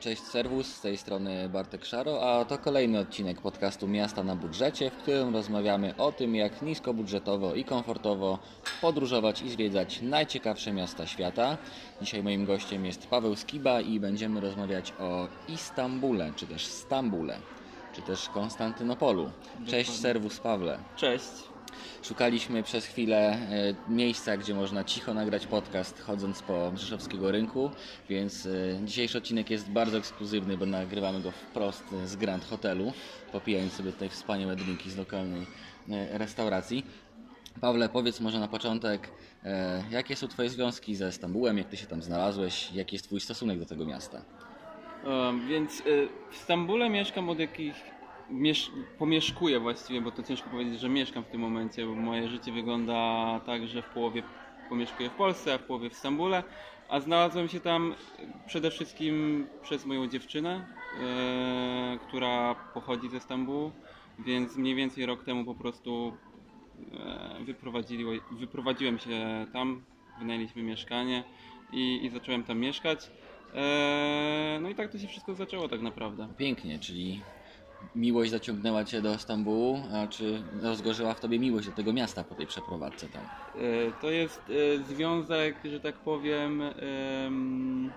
Cześć, serwus, z tej strony Bartek Szaro, a to kolejny odcinek podcastu Miasta na budżecie, w którym rozmawiamy o tym, jak niskobudżetowo i komfortowo podróżować i zwiedzać najciekawsze miasta świata. Dzisiaj moim gościem jest Paweł Skiba i będziemy rozmawiać o Istambule, czy też Stambule, czy też Konstantynopolu. Cześć, serwus Pawle. Cześć. Szukaliśmy przez chwilę e, miejsca, gdzie można cicho nagrać podcast, chodząc po Rzeszowskiego Rynku, więc e, dzisiejszy odcinek jest bardzo ekskluzywny, bo nagrywamy go wprost z Grand Hotelu, popijając sobie tutaj wspaniałe drinki z lokalnej e, restauracji. Pawle, powiedz może na początek, jakie są Twoje związki ze Stambułem, jak Ty się tam znalazłeś, jaki jest Twój stosunek do tego miasta? Więc w Stambule mieszkam od jakich. Miesz pomieszkuję właściwie, bo to ciężko powiedzieć, że mieszkam w tym momencie, bo moje życie wygląda tak, że w połowie pomieszkuję w Polsce, a w połowie w Stambule. A znalazłem się tam przede wszystkim przez moją dziewczynę, e, która pochodzi ze Stambułu, więc mniej więcej rok temu po prostu wyprowadzili, wyprowadziłem się tam, wynajęliśmy mieszkanie i, i zacząłem tam mieszkać. E, no i tak to się wszystko zaczęło tak naprawdę. Pięknie, czyli miłość zaciągnęła Cię do Stambułu, a czy rozgorzyła w Tobie miłość do tego miasta po tej przeprowadzce tam? E, To jest e, związek, że tak powiem, em,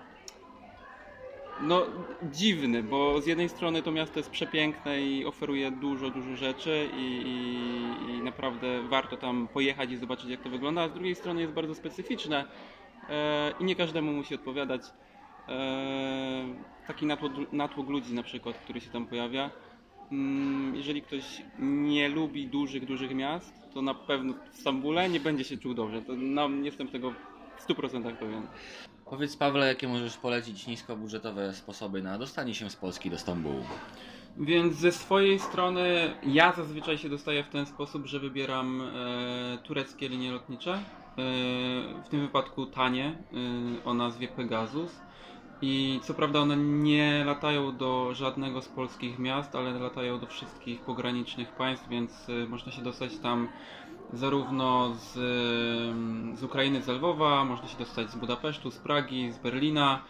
no dziwny, bo z jednej strony to miasto jest przepiękne i oferuje dużo, dużo rzeczy i, i, i naprawdę warto tam pojechać i zobaczyć jak to wygląda, a z drugiej strony jest bardzo specyficzne e, i nie każdemu musi odpowiadać. Taki natłok, natłok ludzi na przykład, który się tam pojawia. Mm, Jeżeli ktoś nie lubi dużych, dużych miast, to na pewno w Stambule nie będzie się czuł dobrze. To no, jestem tego w 100% pewien. Powiedz Pawle, jakie możesz polecić niskobudżetowe sposoby na dostanie się z Polski do Stambułu? Więc ze swojej strony ja zazwyczaj się dostaję w ten sposób, że wybieram e, tureckie linie lotnicze. E, w tym wypadku tanie e, o nazwie Pegasus. I co prawda one nie latają do żadnego z polskich miast, ale latają do wszystkich pogranicznych państw, więc e, można się dostać tam zarówno z, e, z Ukrainy, z Lwowa, można się dostać z Budapesztu, z Pragi, z Berlina.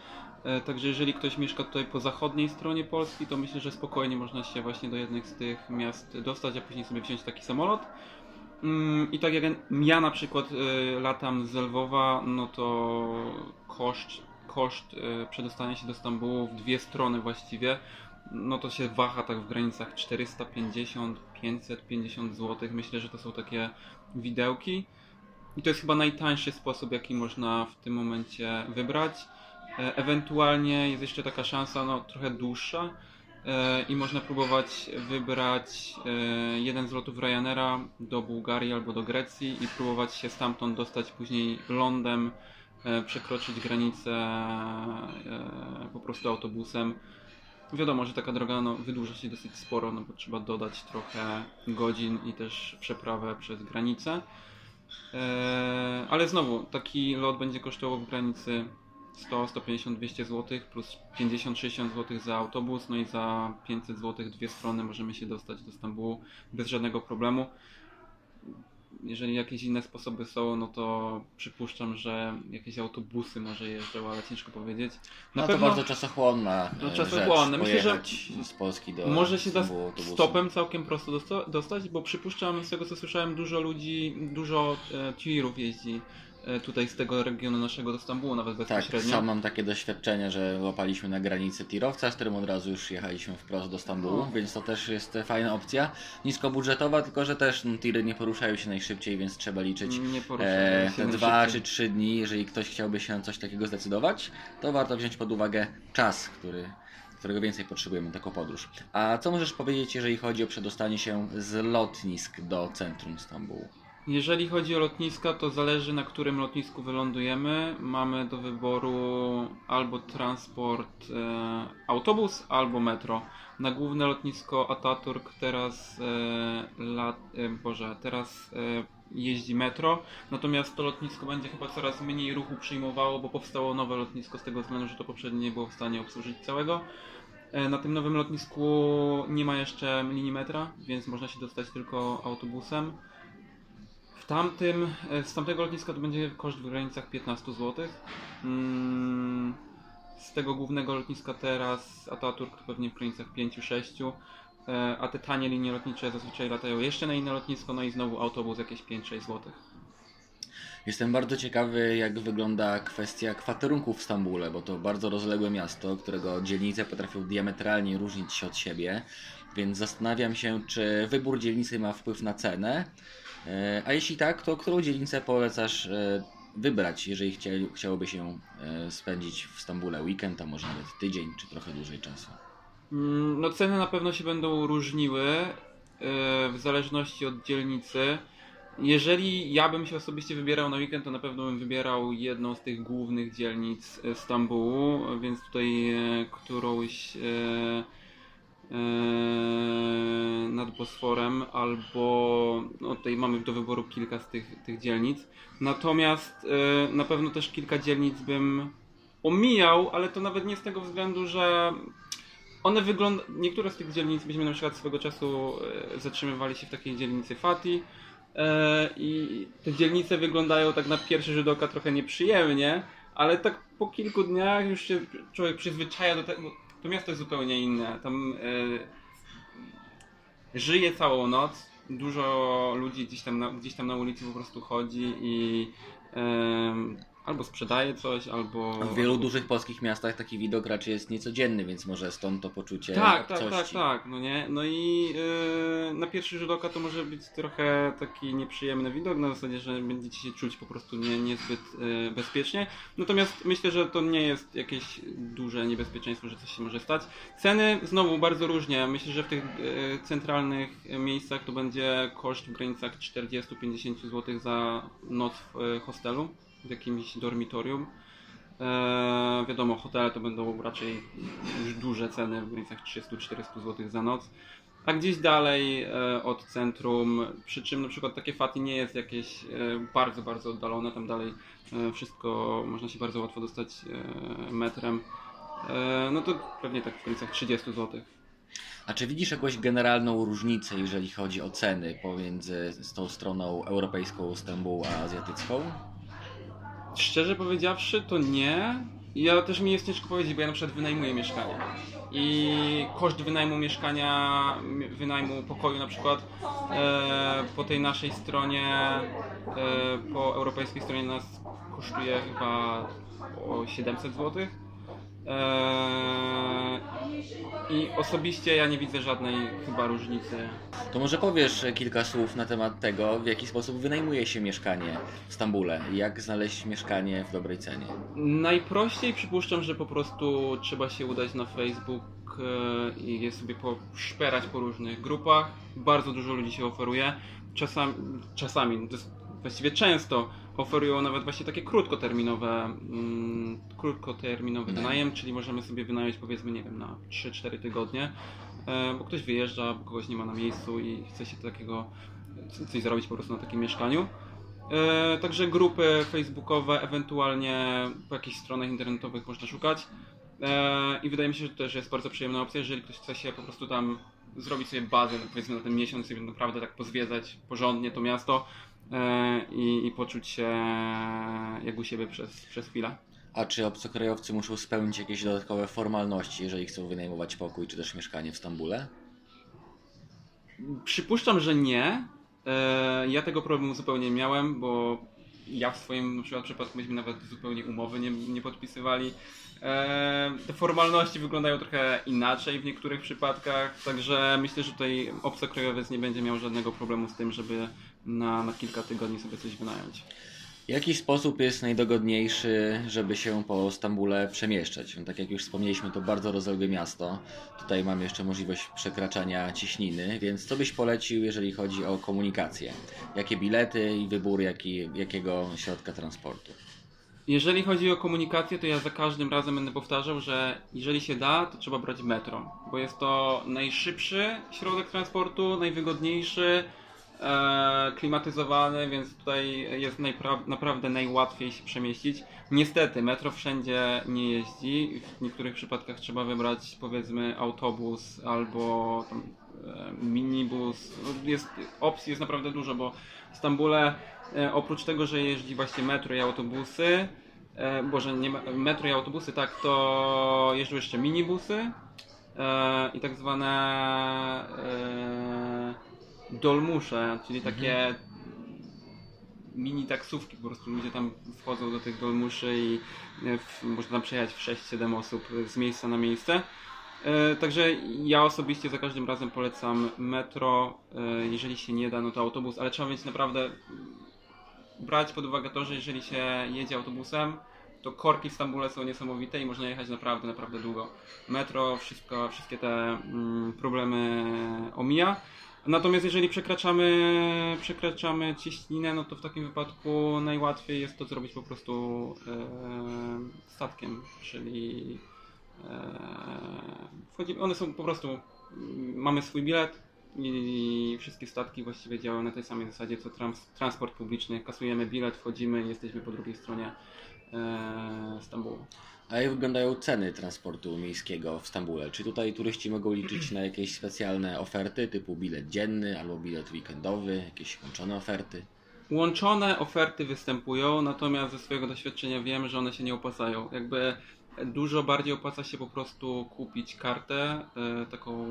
E, Także jeżeli ktoś mieszka tutaj po zachodniej stronie Polski, to myślę, że spokojnie można się właśnie do jednych z tych miast dostać, a później sobie wziąć taki samolot. Mm, I tak jak ja na przykład e, latam z Lwowa, no to koszt, koszt e, przedostania się do Stambułu w dwie strony właściwie, no to się waha tak w granicach 450-550 zł. Myślę, że to są takie widełki. I to jest chyba najtańszy sposób, jaki można w tym momencie wybrać. E, Ewentualnie jest jeszcze taka szansa, no trochę dłuższa e, i można próbować wybrać e, jeden z lotów Ryanaira do Bułgarii albo do Grecji i próbować się stamtąd dostać później lądem, przekroczyć granicę e, po prostu autobusem. Wiadomo, że taka droga no, wydłuża się dosyć sporo, no bo trzeba dodać trochę godzin i też przeprawę przez granicę. E, ale znowu, taki lot będzie kosztował w granicy 100, 150, 200 zł plus 50-60 zł za autobus, no i za 500 zł dwie strony możemy się dostać do Stambułu bez żadnego problemu. Jeżeli jakieś inne sposoby są, no to przypuszczam, że jakieś autobusy może jeżdżą, ale ciężko powiedzieć. Na No pewno to bardzo czasochłonna No, e, czasochłonne. Myślę, że z Polski do może się da stopem całkiem prosto dosta- dostać, bo przypuszczam, z tego co słyszałem, dużo ludzi, dużo e, tirów jeździ tutaj z tego regionu naszego do Stambułu nawet Tak, bezpośrednio. sam mam takie doświadczenie, że łapaliśmy na granicy tirowca, z którym od razu już jechaliśmy wprost do Stambułu, No. więc to też jest e, fajna opcja. Niskobudżetowa, tylko że też no, tiry nie poruszają się najszybciej, więc trzeba liczyć e, te dwa czy trzy dni. Jeżeli ktoś chciałby się na coś takiego zdecydować, to warto wziąć pod uwagę czas, który którego więcej potrzebujemy taką podróż. A co możesz powiedzieć, jeżeli chodzi o przedostanie się z lotnisk do centrum Stambułu? Jeżeli chodzi o lotniska, to zależy na którym lotnisku wylądujemy. Mamy do wyboru albo transport e, autobus, albo metro. Na główne lotnisko Ataturk teraz, e, lat, e, Boże, teraz e, jeździ metro, natomiast to lotnisko będzie chyba coraz mniej ruchu przyjmowało, bo powstało nowe lotnisko z tego względu, że to poprzednie nie było w stanie obsłużyć całego. E, Na tym nowym lotnisku nie ma jeszcze linii metra, więc można się dostać tylko autobusem. W tamtym, e, z tamtego lotniska to będzie koszt w granicach 15 zł. Mm, z tego głównego lotniska teraz Ataturk to pewnie w granicach 5-6, e, a te tanie linie lotnicze zazwyczaj latają jeszcze na inne lotnisko, no i znowu autobus jakieś 5-6 zł. Jestem bardzo ciekawy, jak wygląda kwestia kwaterunków w Stambule, bo to bardzo rozległe miasto, którego dzielnice potrafią diametralnie różnić się od siebie, więc zastanawiam się, czy wybór dzielnicy ma wpływ na cenę, a jeśli tak, to którą dzielnicę polecasz e, wybrać, jeżeli chcieli, chciałoby się e, spędzić w Stambule weekend, a może nawet tydzień, czy trochę dłużej czasu? Mm, No ceny na pewno się będą różniły e, w zależności od dzielnicy. Jeżeli ja bym się osobiście wybierał na weekend, to na pewno bym wybierał jedną z tych głównych dzielnic e, Stambułu, więc tutaj e, którąś e, e, nad Bosforem, albo no tutaj mamy do wyboru kilka z tych, tych dzielnic. Natomiast e, na pewno też kilka dzielnic bym omijał, ale to nawet nie z tego względu, że one wyglądają. Niektóre z tych dzielnic, myśmy na przykład swego czasu e, zatrzymywali się w takiej dzielnicy Fati. I te dzielnice wyglądają tak na pierwszy rzut oka trochę nieprzyjemnie, ale tak po kilku dniach już się człowiek przyzwyczaja do tego. To miasto jest zupełnie inne. Tam e, żyje całą noc. Dużo ludzi gdzieś tam na, gdzieś tam na ulicy po prostu chodzi i albo sprzedaje coś, albo. W wielu dużych polskich miastach taki widok raczej jest niecodzienny, więc może stąd to poczucie Tak, tak, tak, tak, no nie? No i yy, na pierwszy rzut oka to może być trochę taki nieprzyjemny widok, na zasadzie, że będziecie się czuć po prostu nie, niezbyt yy, bezpiecznie. Natomiast myślę, że to nie jest jakieś duże niebezpieczeństwo, że coś się może stać. Ceny znowu bardzo różnie. Myślę, że w tych yy, centralnych miejscach to będzie koszt w granicach 40-50 zł za noc w hostelu, w jakimś dormitorium. Eee, wiadomo, hotele to będą raczej już duże ceny w granicach 300-400 zł za noc. A gdzieś dalej e, od centrum, przy czym na przykład takie Fati nie jest jakieś e, bardzo, bardzo oddalone, tam dalej e, wszystko można się bardzo łatwo dostać e, metrem. E, no to pewnie tak w granicach 30 zł. A czy widzisz jakąś generalną różnicę, jeżeli chodzi o ceny pomiędzy z tą stroną europejską Stambułu a azjatycką? Szczerze powiedziawszy, to nie. Ja też mi jest ciężko powiedzieć, bo ja na przykład wynajmuję mieszkanie. I koszt wynajmu mieszkania, wynajmu pokoju na przykład e, po tej naszej stronie, e, po europejskiej stronie nas kosztuje chyba o 700 zł. E, I osobiście ja nie widzę żadnej chyba różnicy. To może powiesz kilka słów na temat tego, w jaki sposób wynajmuje się mieszkanie w Stambule i jak znaleźć mieszkanie w dobrej cenie. Najprościej przypuszczam, że po prostu trzeba się udać na Facebook e, i je sobie poszperać po różnych grupach. Bardzo dużo ludzi się oferuje. Czasami, czasami to jest właściwie często oferują nawet właśnie takie krótkoterminowe, mm, krótkoterminowy Najem. wynajem, czyli możemy sobie wynająć powiedzmy, nie wiem, na 3-4 tygodnie, e, bo ktoś wyjeżdża, bo kogoś nie ma na miejscu i chce się takiego coś zarobić po prostu na takim mieszkaniu. E, także grupy facebookowe, ewentualnie po jakichś stronach internetowych można szukać. E, I wydaje mi się, że to też jest bardzo przyjemna opcja, jeżeli ktoś chce się po prostu tam zrobić sobie bazę, powiedzmy na ten miesiąc i naprawdę tak pozwiedzać porządnie to miasto i, i poczuć się jak u siebie przez, przez chwilę. A czy obcokrajowcy muszą spełnić jakieś dodatkowe formalności, jeżeli chcą wynajmować pokój czy też mieszkanie w Stambule? Przypuszczam, że nie. E, Ja tego problemu zupełnie nie miałem, bo ja w swoim na przykład przypadku myśmy nawet zupełnie umowy nie, nie podpisywali. E, Te formalności wyglądają trochę inaczej w niektórych przypadkach, także myślę, że tutaj obcokrajowiec nie będzie miał żadnego problemu z tym, żeby na, na kilka tygodni sobie coś wynająć. Jaki sposób jest najdogodniejszy, żeby się po Stambule przemieszczać? No, tak jak już wspomnieliśmy, to bardzo rozległe miasto. Tutaj mamy jeszcze możliwość przekraczania ciśniny, więc co byś polecił, jeżeli chodzi o komunikację? Jakie bilety i wybór jaki, jakiego środka transportu? Jeżeli chodzi o komunikację, to ja za każdym razem będę powtarzał, że jeżeli się da, to trzeba brać metro, bo jest to najszybszy środek transportu, najwygodniejszy, klimatyzowany, więc tutaj jest naprawdę najłatwiej się przemieścić. Niestety, metro wszędzie nie jeździ. W niektórych przypadkach trzeba wybrać powiedzmy autobus albo tam, e, minibus. Jest, opcji jest naprawdę dużo, bo w Stambule e, oprócz tego, że jeździ właśnie metro i autobusy, e, boże, nie, metro i autobusy, tak, to jeżdżą jeszcze minibusy e, i tak zwane e, dolmusze, czyli takie mini taksówki, po prostu ludzie tam wchodzą do tych dolmuszy i e, w, można tam przejechać w 6-7 osób z miejsca na miejsce. E, Także ja osobiście za każdym razem polecam metro. E, Jeżeli się nie da, no to autobus, ale trzeba mieć naprawdę brać pod uwagę to, że jeżeli się jedzie autobusem, to korki w Stambule są niesamowite i można jechać naprawdę, naprawdę długo. Metro wszystko, wszystkie te mm, problemy omija. Natomiast jeżeli przekraczamy, przekraczamy cieśninę, no to w takim wypadku najłatwiej jest to zrobić po prostu e, statkiem, czyli e, one są po prostu, mamy swój bilet i wszystkie statki właściwie działają na tej samej zasadzie co trans, transport publiczny. Kasujemy bilet, wchodzimy i jesteśmy po drugiej stronie e, Stambułu. A jak wyglądają ceny transportu miejskiego w Stambule? Czy tutaj turyści mogą liczyć na jakieś specjalne oferty typu bilet dzienny albo bilet weekendowy, jakieś łączone oferty? Łączone oferty występują, natomiast ze swojego doświadczenia wiem, że one się nie opłacają. Jakby dużo bardziej opłaca się po prostu kupić kartę, e, taką,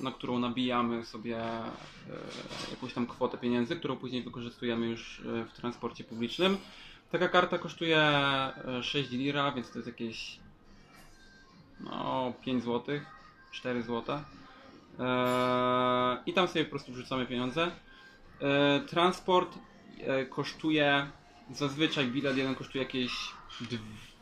e, na którą nabijamy sobie e, jakąś tam kwotę pieniędzy, którą później wykorzystujemy już w transporcie publicznym. Taka karta kosztuje e, 6 lira, więc to jest jakieś no, 5 zł, 4 zł. I tam sobie po prostu wrzucamy pieniądze. E, transport e, kosztuje, zazwyczaj bilet jeden kosztuje jakieś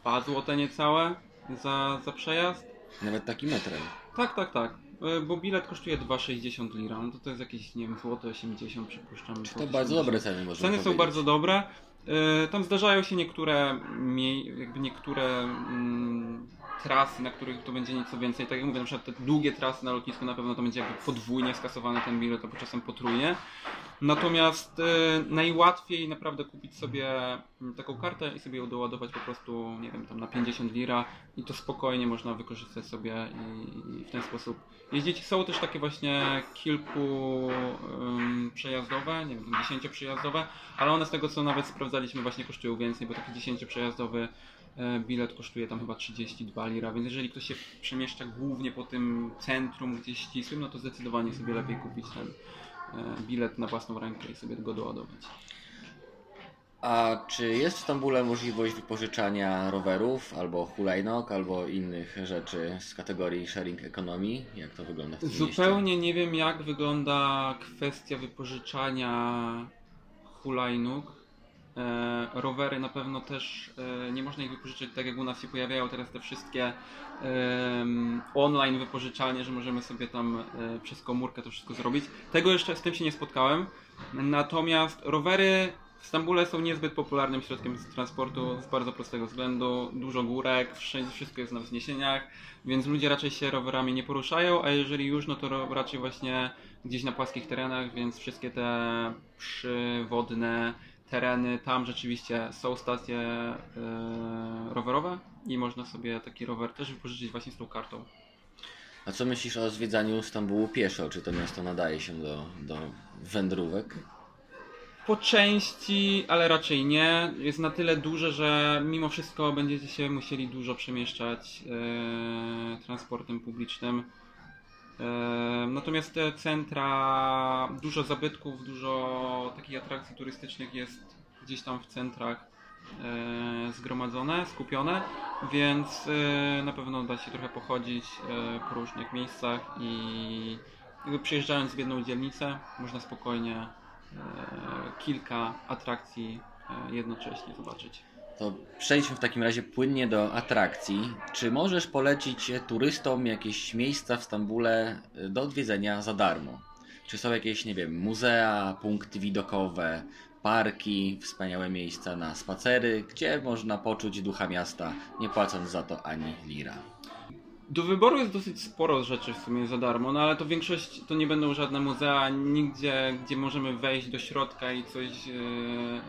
2 zł niecałe za, za przejazd. Nawet takim metrem. Tak, tak, tak. E, Bo bilet kosztuje 2,60 lira, no to to jest jakieś, nie wiem, złote 80 przypuszczam. To złote bardzo 70. dobre ceny, można Ceny są powiedzieć. bardzo dobre. E, Tam zdarzają się niektóre, jakby niektóre mm, trasy, na których to będzie nieco więcej. Tak jak mówię, na przykład te długie trasy na lotnisku na pewno to będzie jakby podwójnie skasowany ten bilet, albo czasem potrójnie. Natomiast e, najłatwiej naprawdę kupić sobie mm, taką kartę i sobie ją doładować po prostu, nie wiem, tam na 50 lira i to spokojnie można wykorzystać sobie i, i w ten sposób jeździć. Są też takie właśnie kilku przejazdowe, nie wiem, 10 przejazdowe, ale one z tego co nawet sprawdzaliśmy właśnie kosztują więcej, bo taki 10 przejazdowy bilet kosztuje tam chyba 32 lira, więc jeżeli ktoś się przemieszcza głównie po tym centrum gdzieś ścisłym, no to zdecydowanie sobie lepiej kupić ten e, bilet na własną rękę i sobie go doładować. A czy jest w Stambule możliwość wypożyczania rowerów, albo hulajnóg, albo innych rzeczy z kategorii sharing economy? Jak to wygląda w tym mieście? Zupełnie nie wiem, jak wygląda kwestia wypożyczania hulajnóg. E, rowery na pewno też e, nie można ich wypożyczyć tak jak u nas się pojawiają teraz te wszystkie online wypożyczalnie, że możemy sobie tam e, przez komórkę to wszystko zrobić. Tego jeszcze z tym się nie spotkałem. Natomiast rowery w Stambule są niezbyt popularnym środkiem transportu z bardzo prostego względu. Dużo górek, wszystko jest na wzniesieniach, więc ludzie raczej się rowerami nie poruszają, a jeżeli już, no to raczej właśnie gdzieś na płaskich terenach, więc wszystkie te przywodne tereny, tam rzeczywiście są stacje e, rowerowe i można sobie taki rower też wypożyczyć właśnie z tą kartą. A co myślisz o zwiedzaniu Stambułu pieszo? Czy to miasto nadaje się do, do wędrówek? Po części, ale raczej nie. Jest na tyle duże, że mimo wszystko będziecie się musieli dużo przemieszczać e, transportem publicznym. Natomiast te centra, dużo zabytków, dużo takich atrakcji turystycznych jest gdzieś tam w centrach e, zgromadzone, skupione, więc e, na pewno da się trochę pochodzić e, po różnych miejscach i jakby przyjeżdżając w jedną dzielnicę można spokojnie kilka atrakcji jednocześnie zobaczyć. To przejdźmy w takim razie płynnie do atrakcji. Czy możesz polecić turystom jakieś miejsca w Stambule do odwiedzenia za darmo? Czy są jakieś, nie wiem, muzea, punkty widokowe, parki, wspaniałe miejsca na spacery, gdzie można poczuć ducha miasta, nie płacąc za to ani lira? Do wyboru jest dosyć sporo rzeczy w sumie za darmo, no ale to większość to nie będą żadne muzea, nigdzie, gdzie możemy wejść do środka i coś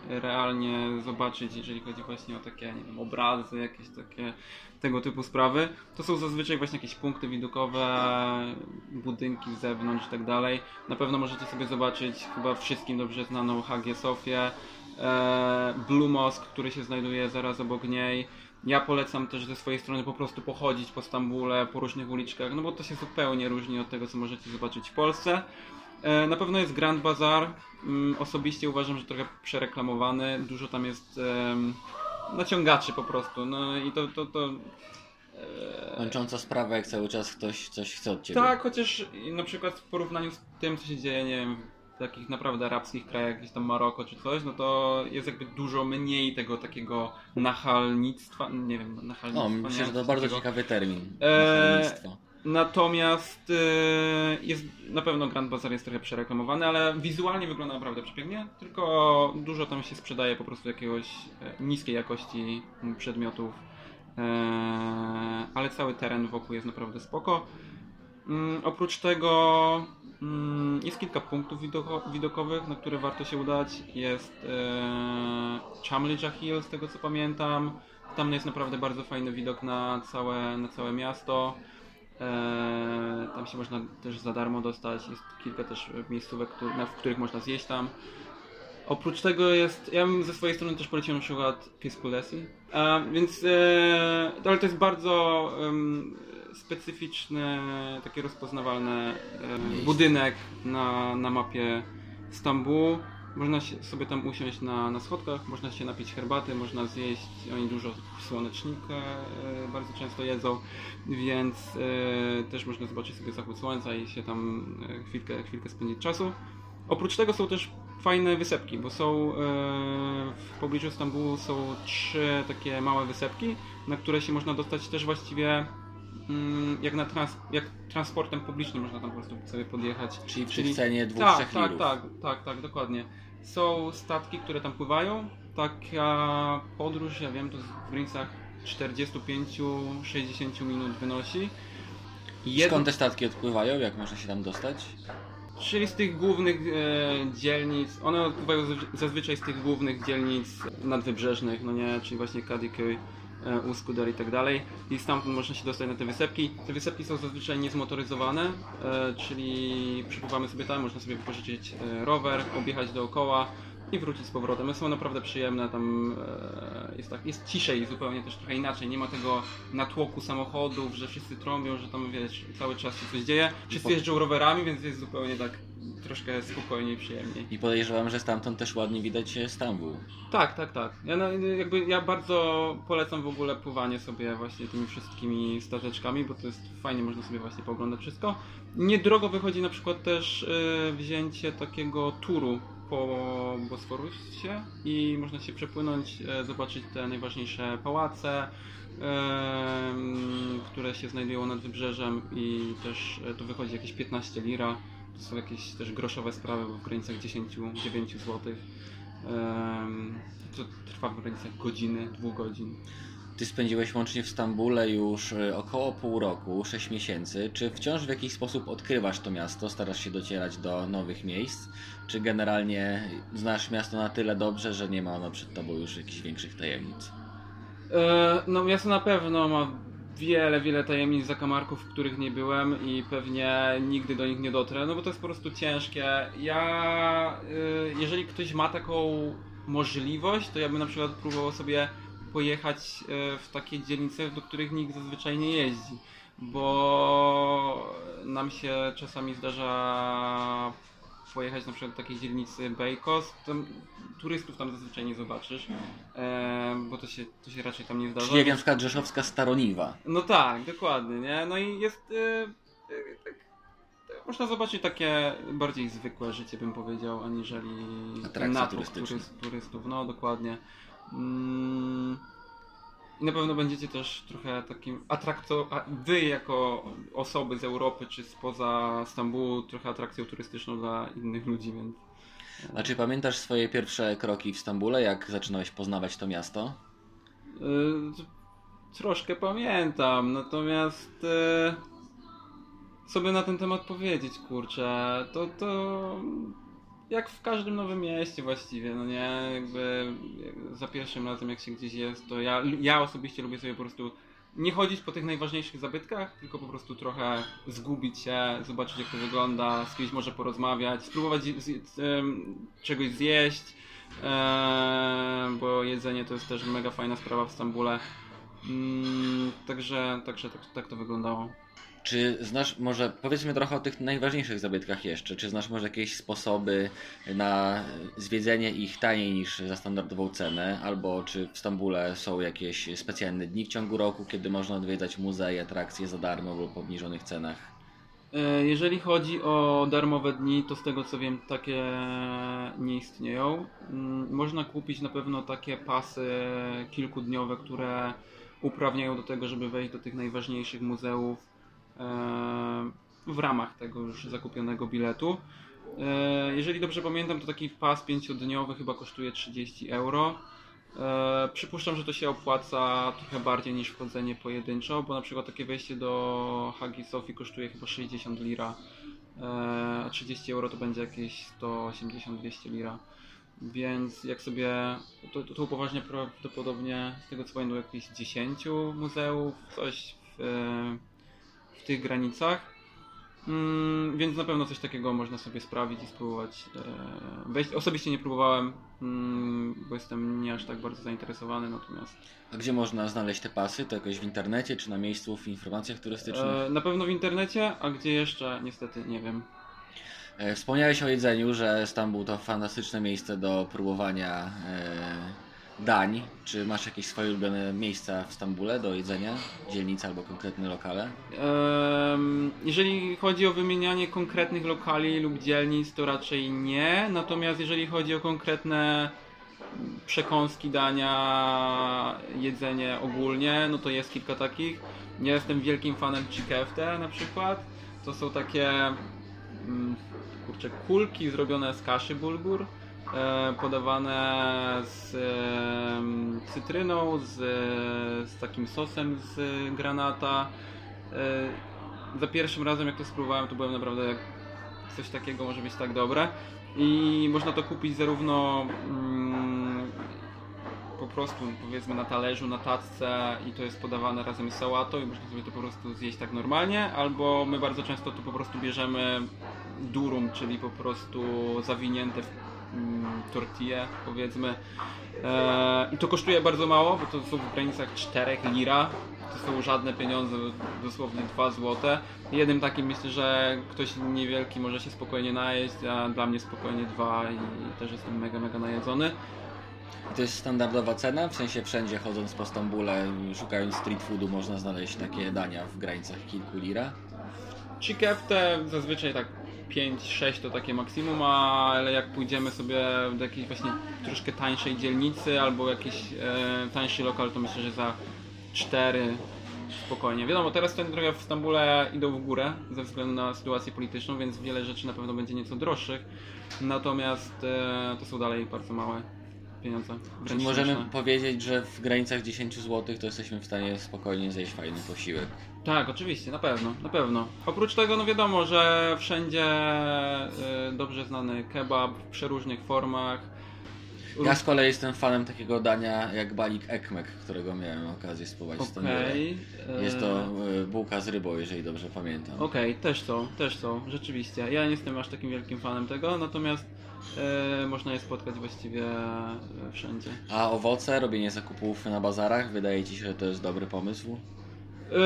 e, realnie zobaczyć, jeżeli chodzi właśnie o takie, nie wiem, obrazy, jakieś takie tego typu sprawy. To są zazwyczaj właśnie jakieś punkty widokowe, budynki z zewnątrz i tak dalej. Na pewno możecie sobie zobaczyć chyba wszystkim dobrze znaną Hagię Sofię, e, Blue Mosque, który się znajduje zaraz obok niej. Ja polecam też ze swojej strony po prostu pochodzić po Stambule, po różnych uliczkach, no bo to się zupełnie różni od tego, co możecie zobaczyć w Polsce. E, Na pewno jest Grand Bazaar. Mm, Osobiście uważam, że trochę przereklamowany. Dużo tam jest naciągaczy po prostu. No i to. to, to e, Męcząca sprawa, jak cały czas ktoś coś chce od ciebie. tak, chociaż na przykład w porównaniu z tym, co się dzieje, nie wiem, takich naprawdę arabskich krajach, jakieś tam Maroko czy coś, no to jest jakby dużo mniej tego takiego nachalnictwa, nie wiem, nachalnictwa. No, myślę, że to bardzo takiego. ciekawy termin. Nachalnictwo. Natomiast e, jest na pewno Grand Bazaar jest trochę przereklamowany, ale wizualnie wygląda naprawdę przepięknie, tylko dużo tam się sprzedaje po prostu jakiegoś e, niskiej jakości przedmiotów, e, ale cały teren wokół jest naprawdę spoko. Mm, oprócz tego jest kilka punktów widoko- widokowych, na które warto się udać. Jest e, Chamlija Hill, z tego co pamiętam. Tam jest naprawdę bardzo fajny widok na całe, na całe miasto. E, tam się można też za darmo dostać. Jest kilka też miejscówek, w których można zjeść tam. Oprócz tego jest, ja bym ze swojej strony też polecił na przykład Pispulesi. E, więc, e, ale to jest bardzo specyficzny, taki rozpoznawalny e, budynek na, na mapie Stambułu. Można się, sobie tam usiąść na, na schodkach, można się napić herbaty, można zjeść, oni dużo słonecznika e, bardzo często jedzą, więc e, też można zobaczyć sobie zachód słońca i się tam chwilkę, chwilkę spędzić czasu. Oprócz tego są też fajne wysepki, bo są w pobliżu Stambułu są trzy takie małe wysepki, na które się można dostać też właściwie jak, na trans, jak transportem publicznym można tam po prostu sobie podjechać. Czyli przy czyli- cenie dwóch, Tak, trzech tak, tak, tak, tak, dokładnie. Są statki, które tam pływają. Taka podróż, ja wiem, to w granicach 45-60 minut wynosi. Jedno- Skąd te statki odpływają? Jak można się tam dostać? Czyli z tych głównych e, dzielnic, one odpływają zazwy- zazwyczaj z tych głównych dzielnic nadwybrzeżnych, no nie, czyli właśnie Kadikoy, e, Uskudar i tak dalej. I stamtąd można się dostać na te wysepki. Te wysepki są zazwyczaj niezmotoryzowane, e, czyli przypływamy sobie tam, można sobie wypożyczyć e, rower, objechać dookoła i wrócić z powrotem. Są naprawdę przyjemne, tam e, jest, tak, jest ciszej zupełnie też trochę inaczej. Nie ma tego natłoku samochodów, że wszyscy trąbią, że tam wiesz, cały czas się coś dzieje. Wszyscy jeżdżą rowerami, więc jest zupełnie tak troszkę spokojniej, przyjemniej. I podejrzewam, że stamtąd też ładnie widać Stambuł. Tak, tak, tak. Ja, no, jakby, ja bardzo polecam w ogóle pływanie sobie właśnie tymi wszystkimi stateczkami, bo to jest fajnie, można sobie właśnie pooglądać wszystko. Niedrogo wychodzi na przykład też y, wzięcie takiego turu po Bosforusie i można się przepłynąć, e, zobaczyć te najważniejsze pałace, które się znajdują nad wybrzeżem i też e, to wychodzi jakieś 15 lira. To są jakieś też groszowe sprawy, bo w granicach 10-9 zł. To trwa w granicach godziny, dwóch godzin. Ty spędziłeś łącznie w Stambule już e, około pół roku, 6 miesięcy. Czy wciąż w jakiś sposób odkrywasz to miasto, starasz się docierać do nowych miejsc? Czy generalnie znasz miasto na tyle dobrze, że nie ma ono przed tobą już jakichś większych tajemnic? E, no miasto na pewno ma wiele, wiele tajemnic zakamarków, w których nie byłem i pewnie nigdy do nich nie dotrę, no bo to jest po prostu ciężkie. Ja, y, jeżeli ktoś ma taką możliwość, to ja bym na przykład próbował sobie pojechać y, w takie dzielnice, do których nikt zazwyczaj nie jeździ, bo nam się czasami zdarza pojechać na przykład do takiej dzielnicy Bejkos, tam turystów tam zazwyczaj nie zobaczysz, e, bo to się, to się raczej tam nie zdarza. Czyli jak na przykład Rzeszowska Staroniwa. No tak, dokładnie, nie? No i jest. e, e, tak, tak, można zobaczyć takie bardziej zwykłe życie, bym powiedział, aniżeli Atrakcje natłok turystyczne. turyst, turystów. No dokładnie. Mm, I na pewno będziecie też trochę takim atrakcją. Wy, jako osoby z Europy czy spoza Stambułu, trochę atrakcją turystyczną dla innych ludzi, więc. A czy pamiętasz swoje pierwsze kroki w Stambule, jak zaczynałeś poznawać to miasto? Yy, troszkę pamiętam, natomiast sobie na ten temat powiedzieć, kurczę, to, to jak w każdym nowym mieście właściwie, no nie, jakby za pierwszym razem jak się gdzieś jest, to ja, ja osobiście lubię sobie po prostu nie chodzić po tych najważniejszych zabytkach, tylko po prostu trochę zgubić się, zobaczyć jak to wygląda, z kimś może porozmawiać, spróbować z, z, czegoś zjeść, em, bo jedzenie to jest też mega fajna sprawa w Stambule. Mm, także także tak, tak to wyglądało. Czy znasz może, powiedzmy trochę o tych najważniejszych zabytkach jeszcze, czy znasz może jakieś sposoby na zwiedzenie ich taniej niż za standardową cenę, albo czy w Stambule są jakieś specjalne dni w ciągu roku, kiedy można odwiedzać muzea i atrakcje za darmo lub po obniżonych cenach? E, Jeżeli chodzi o darmowe dni, to z tego co wiem, takie nie istnieją. Mm, Można kupić na pewno takie pasy kilkudniowe, które uprawniają do tego, żeby wejść do tych najważniejszych muzeów w ramach tego już zakupionego biletu. E, Jeżeli dobrze pamiętam, to taki pas pięciodniowy chyba kosztuje 30 euro. E, przypuszczam, że to się opłaca trochę bardziej niż wchodzenie pojedynczo, bo na przykład takie wejście do Hagi Sofii kosztuje chyba 60 lira, e, a 30 euro to będzie jakieś 180-200 lira. Więc jak sobie, to, to, to upoważnia prawdopodobnie, z tego co pamiętam, jakieś 10 muzeów, coś e, w tych granicach. Mm, więc na pewno coś takiego można sobie sprawić i spróbować e, wejść. Osobiście nie próbowałem, mm, bo jestem nie aż tak bardzo zainteresowany, natomiast A gdzie można znaleźć te pasy? To jakoś w internecie, czy na miejscu w informacjach turystycznych? e, na pewno w internecie, a gdzie jeszcze niestety nie wiem. E, Wspomniałeś o jedzeniu, że Stambuł to fantastyczne miejsce do próbowania e, dań. Czy masz jakieś swoje ulubione miejsca w Stambule do jedzenia? Dzielnice albo konkretne lokale? Jeżeli chodzi o wymienianie konkretnych lokali lub dzielnic, to raczej nie. Natomiast jeżeli chodzi o konkretne przekąski, dania, jedzenie ogólnie, no to jest kilka takich. Ja jestem wielkim fanem Chikefte na przykład. To są takie mm, kurczę, kulki zrobione z kaszy bulgur, podawane z cytryną, z, z takim sosem z granata. E, za pierwszym razem jak to spróbowałem, to byłem naprawdę coś takiego może być tak dobre. I można to kupić zarówno mm, po prostu powiedzmy na talerzu, na tacce i to jest podawane razem z sałatą i można sobie to po prostu zjeść tak normalnie, albo my bardzo często to po prostu bierzemy durum, czyli po prostu zawinięte w tortillę powiedzmy. E, I to kosztuje bardzo mało, bo to są w granicach 4 lira. To są żadne pieniądze, dosłownie 2 złote. Jednym takim myślę, że ktoś niewielki może się spokojnie najeść, a dla mnie spokojnie dwa i też jestem mega, mega najedzony. I to jest standardowa cena? W sensie wszędzie chodząc po Stambule, szukając street foodu, można znaleźć takie dania w granicach kilku lira? Chikefte zazwyczaj tak 5-6 to takie maksimum, ale jak pójdziemy sobie do jakiejś właśnie troszkę tańszej dzielnicy albo jakiś e, tańszy lokal, to myślę, że za 4 spokojnie. Wiadomo, teraz ten trochę w Stambule idą w górę ze względu na sytuację polityczną, więc wiele rzeczy na pewno będzie nieco droższych. Natomiast e, to są dalej bardzo małe pieniądze. Czyli możemy śmieszne. powiedzieć, że w granicach 10 zł to jesteśmy w stanie spokojnie zjeść fajny posiłek. Tak, oczywiście, na pewno, na pewno. Oprócz tego, no wiadomo, że wszędzie y, dobrze znany kebab w przeróżnych formach. Ja z kolei jestem fanem takiego dania jak balik ekmek, którego miałem okazję spróbować w Stambule. Jest to y, bułka z rybą, jeżeli dobrze pamiętam. Okej, też są, też są, rzeczywiście. Ja nie jestem aż takim wielkim fanem tego, natomiast y, można je spotkać właściwie wszędzie. A owoce, robienie zakupów na bazarach, wydaje Ci się, że to jest dobry pomysł? Yy,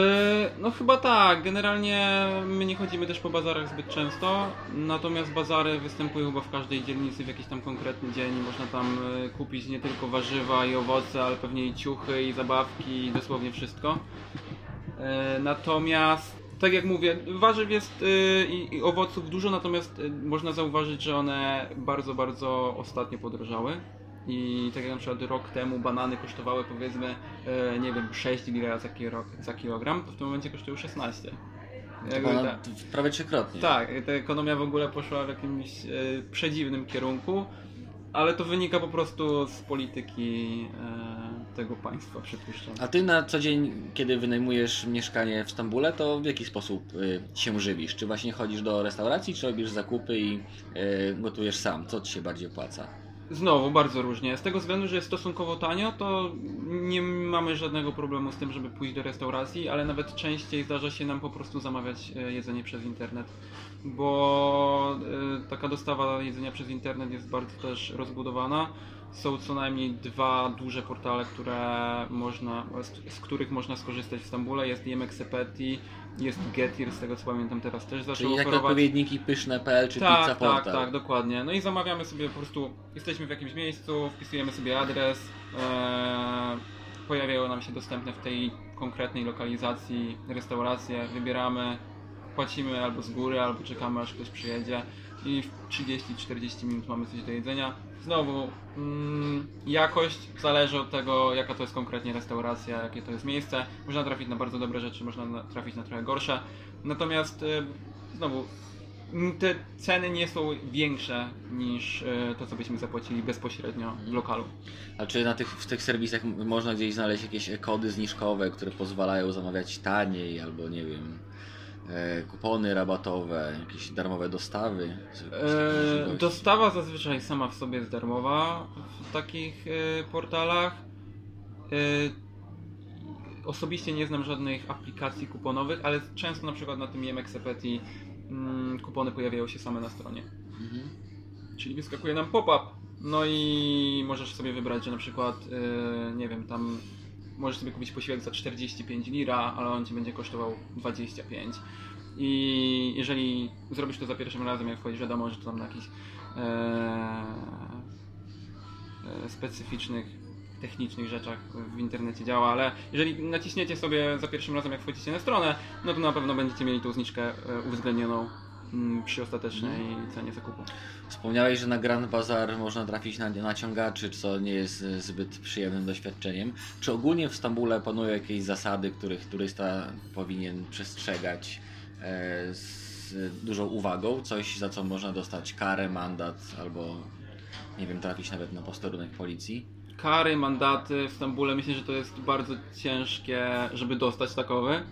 No chyba tak, generalnie my nie chodzimy też po bazarach zbyt często, natomiast bazary występują chyba w każdej dzielnicy w jakiś tam konkretny dzień. Można tam yy, kupić nie tylko warzywa i owoce, ale pewnie i ciuchy, i zabawki, i dosłownie wszystko. Yy, Natomiast, tak jak mówię, warzyw jest i, owoców dużo, natomiast można zauważyć, że one bardzo, bardzo ostatnio podrożały. I tak jak na przykład rok temu banany kosztowały powiedzmy, e, nie wiem, 6 lira za, kilo, za kilogram, to w tym momencie kosztują 16. To Jakby ta, prawie trzykrotnie. tak, ta ekonomia w ogóle poszła w jakimś e, przedziwnym kierunku, ale to wynika po prostu z polityki e, tego państwa, przypuszczam. A ty na co dzień, kiedy wynajmujesz mieszkanie w Stambule, to w jaki sposób y, się żywisz? Czy właśnie chodzisz do restauracji, czy robisz zakupy i gotujesz sam? Co ci się bardziej opłaca? Znowu bardzo różnie. Z tego względu, że jest stosunkowo tanio, to nie mamy żadnego problemu z tym, żeby pójść do restauracji, ale nawet częściej zdarza się nam po prostu zamawiać e, jedzenie przez internet, bo e, taka dostawa jedzenia przez internet jest bardzo też rozbudowana. Są co najmniej dwa duże portale, które można, z, z których można skorzystać w Stambule. Jest Yemeksepeti, jest Getir, z tego co pamiętam teraz też zaczął Czyli jak oferować. odpowiedniki pyszne.pl czy Tak, pizza tak, portal? tak, dokładnie. No i zamawiamy sobie po prostu, jesteśmy w jakimś miejscu, wpisujemy sobie adres, e, pojawiają nam się dostępne w tej konkretnej lokalizacji restauracje, wybieramy, płacimy albo z góry, albo czekamy aż ktoś przyjedzie i w 30-40 minut mamy coś do jedzenia. Znowu, mm, jakość zależy od tego, jaka to jest konkretnie restauracja, jakie to jest miejsce. Można trafić na bardzo dobre rzeczy, można na- trafić na trochę gorsze. Natomiast y, znowu, te ceny nie są większe niż y, to, co byśmy zapłacili bezpośrednio w lokalu. A czy na tych, w tych serwisach można gdzieś znaleźć jakieś kody zniżkowe, które pozwalają zamawiać taniej, albo nie wiem, kupony rabatowe, jakieś darmowe dostawy? E, dostawa zazwyczaj sama w sobie jest darmowa w takich e, portalach. E, osobiście nie znam żadnych aplikacji kuponowych, ale często na przykład na tym Yemeksepeti mm, kupony pojawiają się same na stronie. Mhm. Czyli wyskakuje nam pop-up. No i możesz sobie wybrać, że na przykład, yy, nie wiem, tam możesz sobie kupić posiłek za 45 lira, ale on ci będzie kosztował 25. I jeżeli zrobisz to za pierwszym razem, jak wchodzisz, wiadomo, że to tam na jakichś e, e, specyficznych, technicznych rzeczach w internecie działa, ale jeżeli naciśniecie sobie za pierwszym razem, jak wchodzicie na stronę, no to na pewno będziecie mieli tą zniżkę e, uwzględnioną przy ostatecznej cenie zakupu. Wspomniałeś, że na Grand Bazar można trafić na naciągaczy, co nie jest e, zbyt przyjemnym doświadczeniem. Czy ogólnie w Stambule panują jakieś zasady, których turysta powinien przestrzegać e, z dużą uwagą? Coś, za co można dostać karę, mandat albo nie wiem, trafić nawet na posterunek policji? Kary, mandaty w Stambule myślę, że to jest bardzo ciężkie, żeby dostać takowe.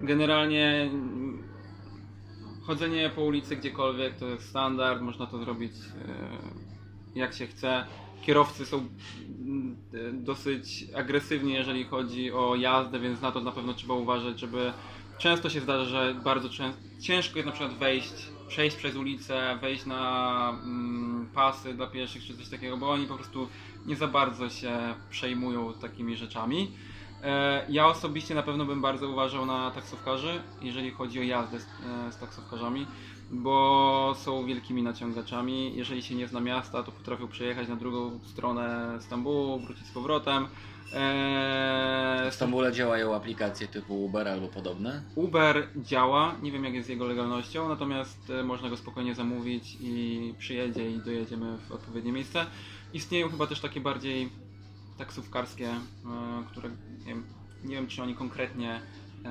Generalnie mm, chodzenie po ulicy gdziekolwiek to jest standard, można to zrobić e, jak się chce. Kierowcy są mm, dosyć agresywni, jeżeli chodzi o jazdę, więc na to na pewno trzeba uważać, żeby często się zdarza, że bardzo ciężko jest na przykład wejść, przejść przez ulicę, wejść na mm, pasy dla pieszych czy coś takiego, bo oni po prostu nie za bardzo się przejmują takimi rzeczami. E, Ja osobiście na pewno bym bardzo uważał na taksówkarzy, jeżeli chodzi o jazdę z, e, z taksówkarzami, bo są wielkimi naciągaczami. Jeżeli się nie zna miasta, to potrafią przejechać na drugą stronę Stambułu, wrócić z powrotem. E, W Stambule działają aplikacje typu Uber albo podobne? Uber działa, nie wiem jak jest z jego legalnością, natomiast e, można go spokojnie zamówić i przyjedzie i dojedziemy w odpowiednie miejsce. Istnieją chyba też takie bardziej taksówkarskie, e, które nie wiem, nie wiem czy oni konkretnie e,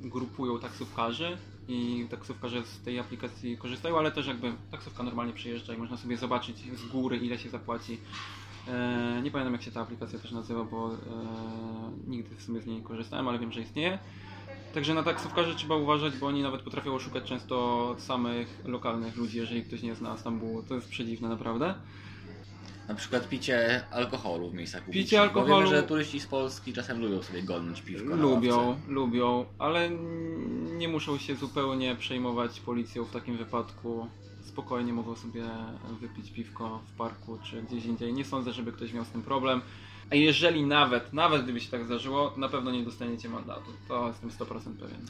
grupują taksówkarzy i taksówkarze z tej aplikacji korzystają, ale też jakby taksówka normalnie przyjeżdża i można sobie zobaczyć z góry ile się zapłaci. E, Nie pamiętam jak się ta aplikacja też nazywa, bo nigdy w sumie z niej nie korzystałem, ale wiem, że istnieje. Także na taksówkarzy trzeba uważać, bo oni nawet potrafią oszukać często samych lokalnych ludzi, jeżeli ktoś nie zna Stambułu. To jest przedziwne naprawdę. Na przykład picie alkoholu w miejscach publicznych. Bo alkoholu- Wiemy, że turyści z Polski czasem lubią sobie golnąć piwko Lubią, ławce. lubią, ale nie muszą się zupełnie przejmować policją w takim wypadku. Spokojnie mogą sobie wypić piwko w parku czy gdzieś indziej. Nie sądzę, żeby ktoś miał z tym problem. A jeżeli nawet, nawet gdyby się tak zdarzyło, na pewno nie dostaniecie mandatu. To jestem 100% pewien.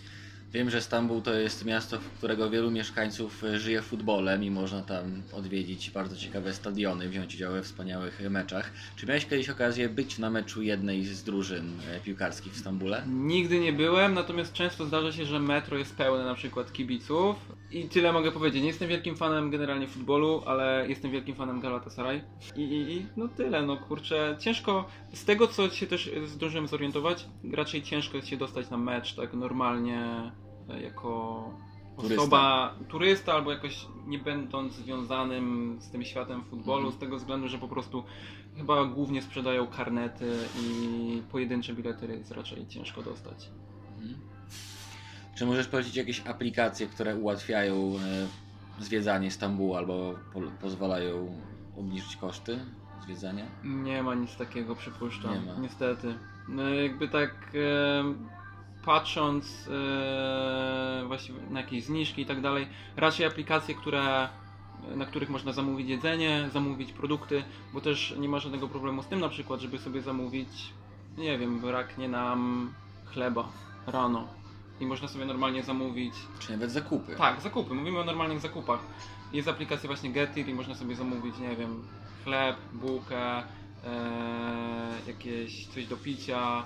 Wiem, że Stambuł to jest miasto, w którego wielu mieszkańców e, żyje futbolem i można tam odwiedzić bardzo ciekawe stadiony, wziąć udział we wspaniałych meczach. Czy miałeś kiedyś okazję być na meczu jednej z drużyn e, piłkarskich w Stambule? Nigdy nie byłem, natomiast często zdarza się, że metro jest pełne na przykład kibiców. I tyle mogę powiedzieć. Nie jestem wielkim fanem generalnie futbolu, ale jestem wielkim fanem Galatasaray. I, i, i no tyle, no kurczę. Ciężko, z tego co się też zdążyłem zorientować, raczej ciężko jest się dostać na mecz tak normalnie, jako Turysta. osoba, turysta albo jakoś nie będąc związanym z tym światem futbolu, Mhm. z tego względu, że po prostu chyba głównie sprzedają karnety i pojedyncze bilety jest raczej ciężko dostać. Mhm. Czy możesz polecić jakieś aplikacje, które ułatwiają e, zwiedzanie Stambułu albo po, pozwalają obniżyć koszty zwiedzania? Nie ma nic takiego, przypuszczam. Nie ma. Niestety. No, jakby tak e, patrząc właśnie na jakieś zniżki i tak dalej, raczej aplikacje, które na których można zamówić jedzenie, zamówić produkty, bo też nie ma żadnego problemu z tym na przykład, żeby sobie zamówić, nie wiem, braknie nam chleba rano i można sobie normalnie zamówić Czy nawet zakupy? tak, zakupy. Mówimy o normalnych zakupach. Jest aplikacja właśnie Getir i można sobie zamówić, nie wiem, chleb, bułkę, e, jakieś coś do picia.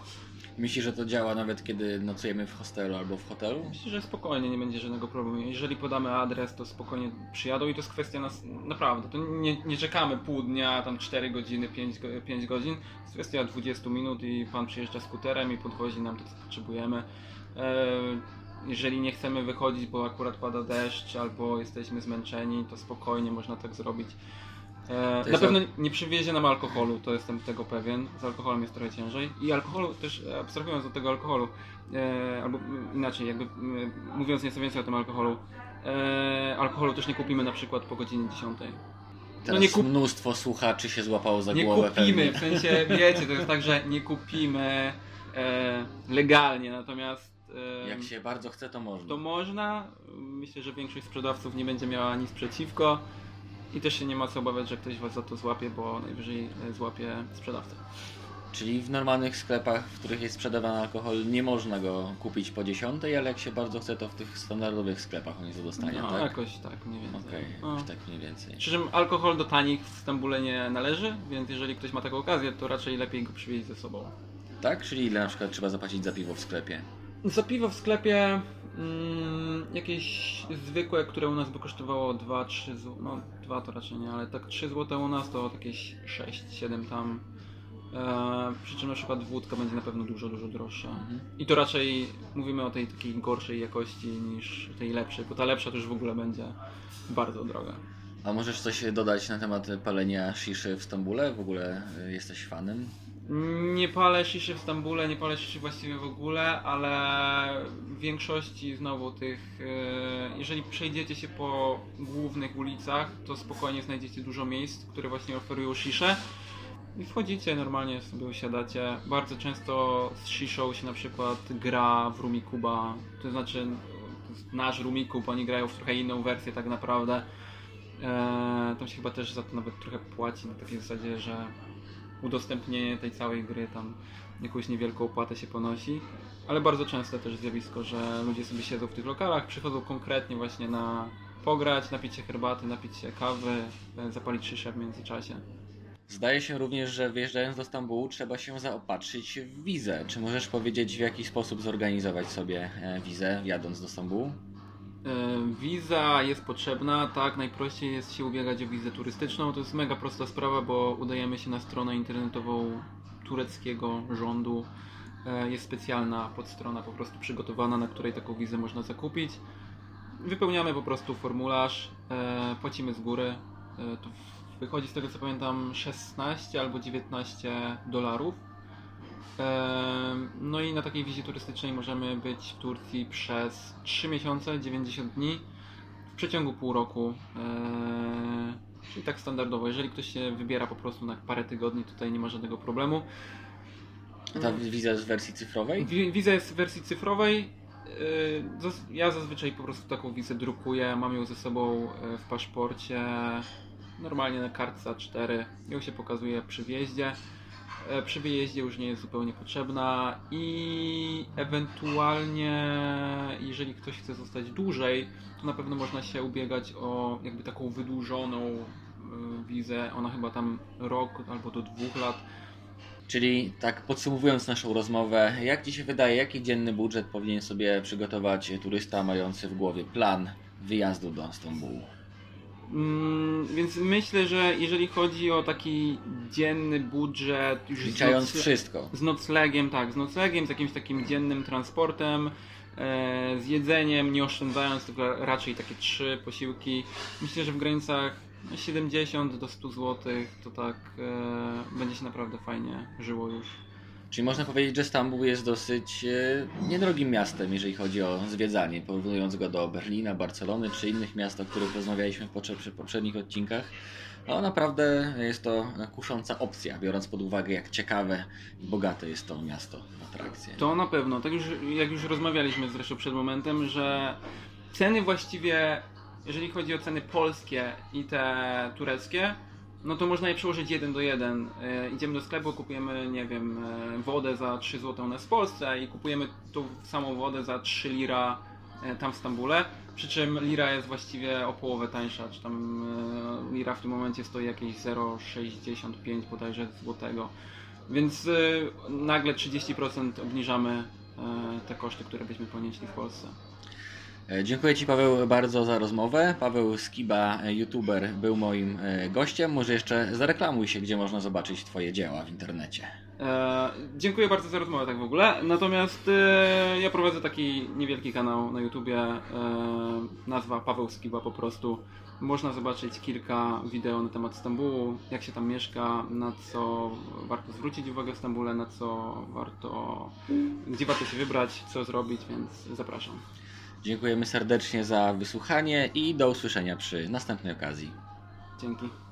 Myślisz, że to działa nawet kiedy nocujemy w hostelu albo w hotelu? Myślę, że spokojnie nie będzie żadnego problemu. Jeżeli podamy adres, to spokojnie przyjadą i to jest kwestia nas, naprawdę. To nie, nie czekamy pół dnia, tam 4 godziny, 5, go- 5 godzin. To jest kwestia 20 minut i pan przyjeżdża skuterem i podwozi nam to, co potrzebujemy. E, jeżeli nie chcemy wychodzić, bo akurat pada deszcz albo jesteśmy zmęczeni, to spokojnie można tak zrobić. E, na pewno nie przywiezie nam alkoholu, to jestem tego pewien. Z alkoholem jest trochę ciężej. I alkoholu też, e, abstrahując od tego alkoholu, e, albo inaczej, jakby mm, mówiąc nieco więcej o tym alkoholu, e, alkoholu też nie kupimy na przykład po godzinie 10. Teraz nie kup- mnóstwo słuchaczy się złapało za Nie głowę kupimy, pewnie. w sensie, wiecie, to jest tak, że nie kupimy e, legalnie, natomiast e, Jak się bardzo chce, to można. to można. Myślę, że większość sprzedawców nie będzie miała nic przeciwko. I też się nie ma co obawiać, że ktoś was za to złapie, bo najwyżej e, złapie sprzedawcę. Czyli w normalnych sklepach, w których jest sprzedawany alkohol, nie można go kupić po 10, ale jak się bardzo chce, to w tych standardowych sklepach on jest do dostania, no, tak? jakoś tak, mniej więcej. Okej, No. już tak mniej więcej. Przy czym alkohol do tanich w Stambule nie należy, więc jeżeli ktoś ma taką okazję, to raczej lepiej go przywieźć ze sobą. Tak? Czyli ile na przykład trzeba zapłacić za piwo w sklepie? Za piwo w sklepie mm, jakieś zwykłe, które u nas by kosztowało 2-3 zł, no 2 to raczej nie, ale tak 3 zł u nas to jakieś 6-7 tam. E, przy czym na przykład wódka będzie na pewno dużo, dużo droższa. Mhm. I to raczej mówimy o tej takiej gorszej jakości niż tej lepszej, bo ta lepsza już w ogóle będzie bardzo droga. A możesz coś dodać na temat palenia shiszy w Stambule? W ogóle y, jesteś fanem? Nie palę sziszy w Stambule, nie palę sziszy właściwie w ogóle, ale w większości znowu tych, e, jeżeli przejdziecie się po głównych ulicach, to spokojnie znajdziecie dużo miejsc, które właśnie oferują sziszę. I wchodzicie, normalnie sobie usiadacie. Bardzo często z sziszą się na przykład gra w Rumikuba, to znaczy nasz Rumikub, oni grają w trochę inną wersję tak naprawdę. E, tam się chyba też za to nawet trochę płaci na takiej zasadzie, że udostępnienie tej całej gry tam jakąś niewielką opłatę się ponosi. Ale bardzo częste też zjawisko, że ludzie sobie siedzą w tych lokalach, przychodzą konkretnie właśnie na pograć, napić się herbaty, napić się kawy, e, zapalić szyszę w międzyczasie. Zdaje się również, że wyjeżdżając do Stambułu trzeba się zaopatrzyć w wizę. Czy możesz powiedzieć, w jaki sposób zorganizować sobie e, wizę jadąc do Stambułu? E, Wiza jest potrzebna, tak, najprościej jest się ubiegać o wizę turystyczną. To jest mega prosta sprawa, bo udajemy się na stronę internetową tureckiego rządu. E, Jest specjalna podstrona po prostu przygotowana, na której taką wizę można zakupić. Wypełniamy po prostu formularz, e, płacimy z góry. To wychodzi z tego co pamiętam 16 albo 19 dolarów. No i na takiej wizie turystycznej możemy być w Turcji przez 3 miesiące, 90 dni w przeciągu pół roku. Czyli tak standardowo. Jeżeli ktoś się wybiera po prostu na parę tygodni, tutaj nie ma żadnego problemu. A ta wiza jest w wersji cyfrowej? Wi- Wiza jest w wersji cyfrowej. Ja zazwyczaj po prostu taką wizę drukuję, mam ją ze sobą e, w paszporcie, normalnie na kartce A4. Ją się pokazuje przy wjeździe. E, Przy wyjeździe już nie jest zupełnie potrzebna i ewentualnie, jeżeli ktoś chce zostać dłużej, to na pewno można się ubiegać o jakby taką wydłużoną e, wizę. Ona chyba tam rok albo do dwóch lat. Czyli tak podsumowując naszą rozmowę, jak Ci się wydaje, jaki dzienny budżet powinien sobie przygotować turysta mający w głowie plan wyjazdu do Stambułu? Mm, więc myślę, że jeżeli chodzi o taki dzienny budżet, już z, nocle- wszystko. z noclegiem, tak, z noclegiem, z jakimś takim dziennym transportem, e, z jedzeniem, nie oszczędzając, tylko raczej takie trzy posiłki. Myślę, że w granicach no, 70 do 100 zł to tak e, będzie się naprawdę fajnie żyło już. Czyli można powiedzieć, że Stambuł jest dosyć e, niedrogim miastem, jeżeli chodzi o zwiedzanie, porównując go do Berlina, Barcelony czy innych miast, o których rozmawialiśmy w poprzednich odcinkach. No naprawdę jest to kusząca opcja, biorąc pod uwagę, jak ciekawe i bogate jest to miasto w atrakcje. To na pewno, tak już, jak już rozmawialiśmy zresztą przed momentem, że ceny właściwie, jeżeli chodzi o ceny polskie i te tureckie, no to można je przełożyć jeden do jeden. E, idziemy do sklepu, kupujemy, nie wiem, e, wodę za 3 zł nas w Polsce i kupujemy tą samą wodę za 3 lira e, tam w Stambule. Przy czym lira jest właściwie o połowę tańsza, czy tam e, lira w tym momencie stoi jakieś 0,65 bodajże złotego. Więc y, nagle 30% obniżamy y, te koszty, które byśmy ponieśli w Polsce. E, Dziękuję Ci Paweł bardzo za rozmowę. Paweł Skiba, e, youtuber, był moim e, gościem. Może jeszcze zareklamuj się, gdzie można zobaczyć Twoje dzieła w internecie. E, dziękuję bardzo za rozmowę tak w ogóle. Natomiast e, ja prowadzę taki niewielki kanał na YouTubie. E, nazwa Paweł Skiba po prostu. Można zobaczyć kilka wideo na temat Stambułu, jak się tam mieszka, na co warto zwrócić uwagę w Stambule, na co warto, gdzie warto się wybrać, co zrobić, więc zapraszam. Dziękujemy serdecznie za wysłuchanie i do usłyszenia przy następnej okazji. Dzięki.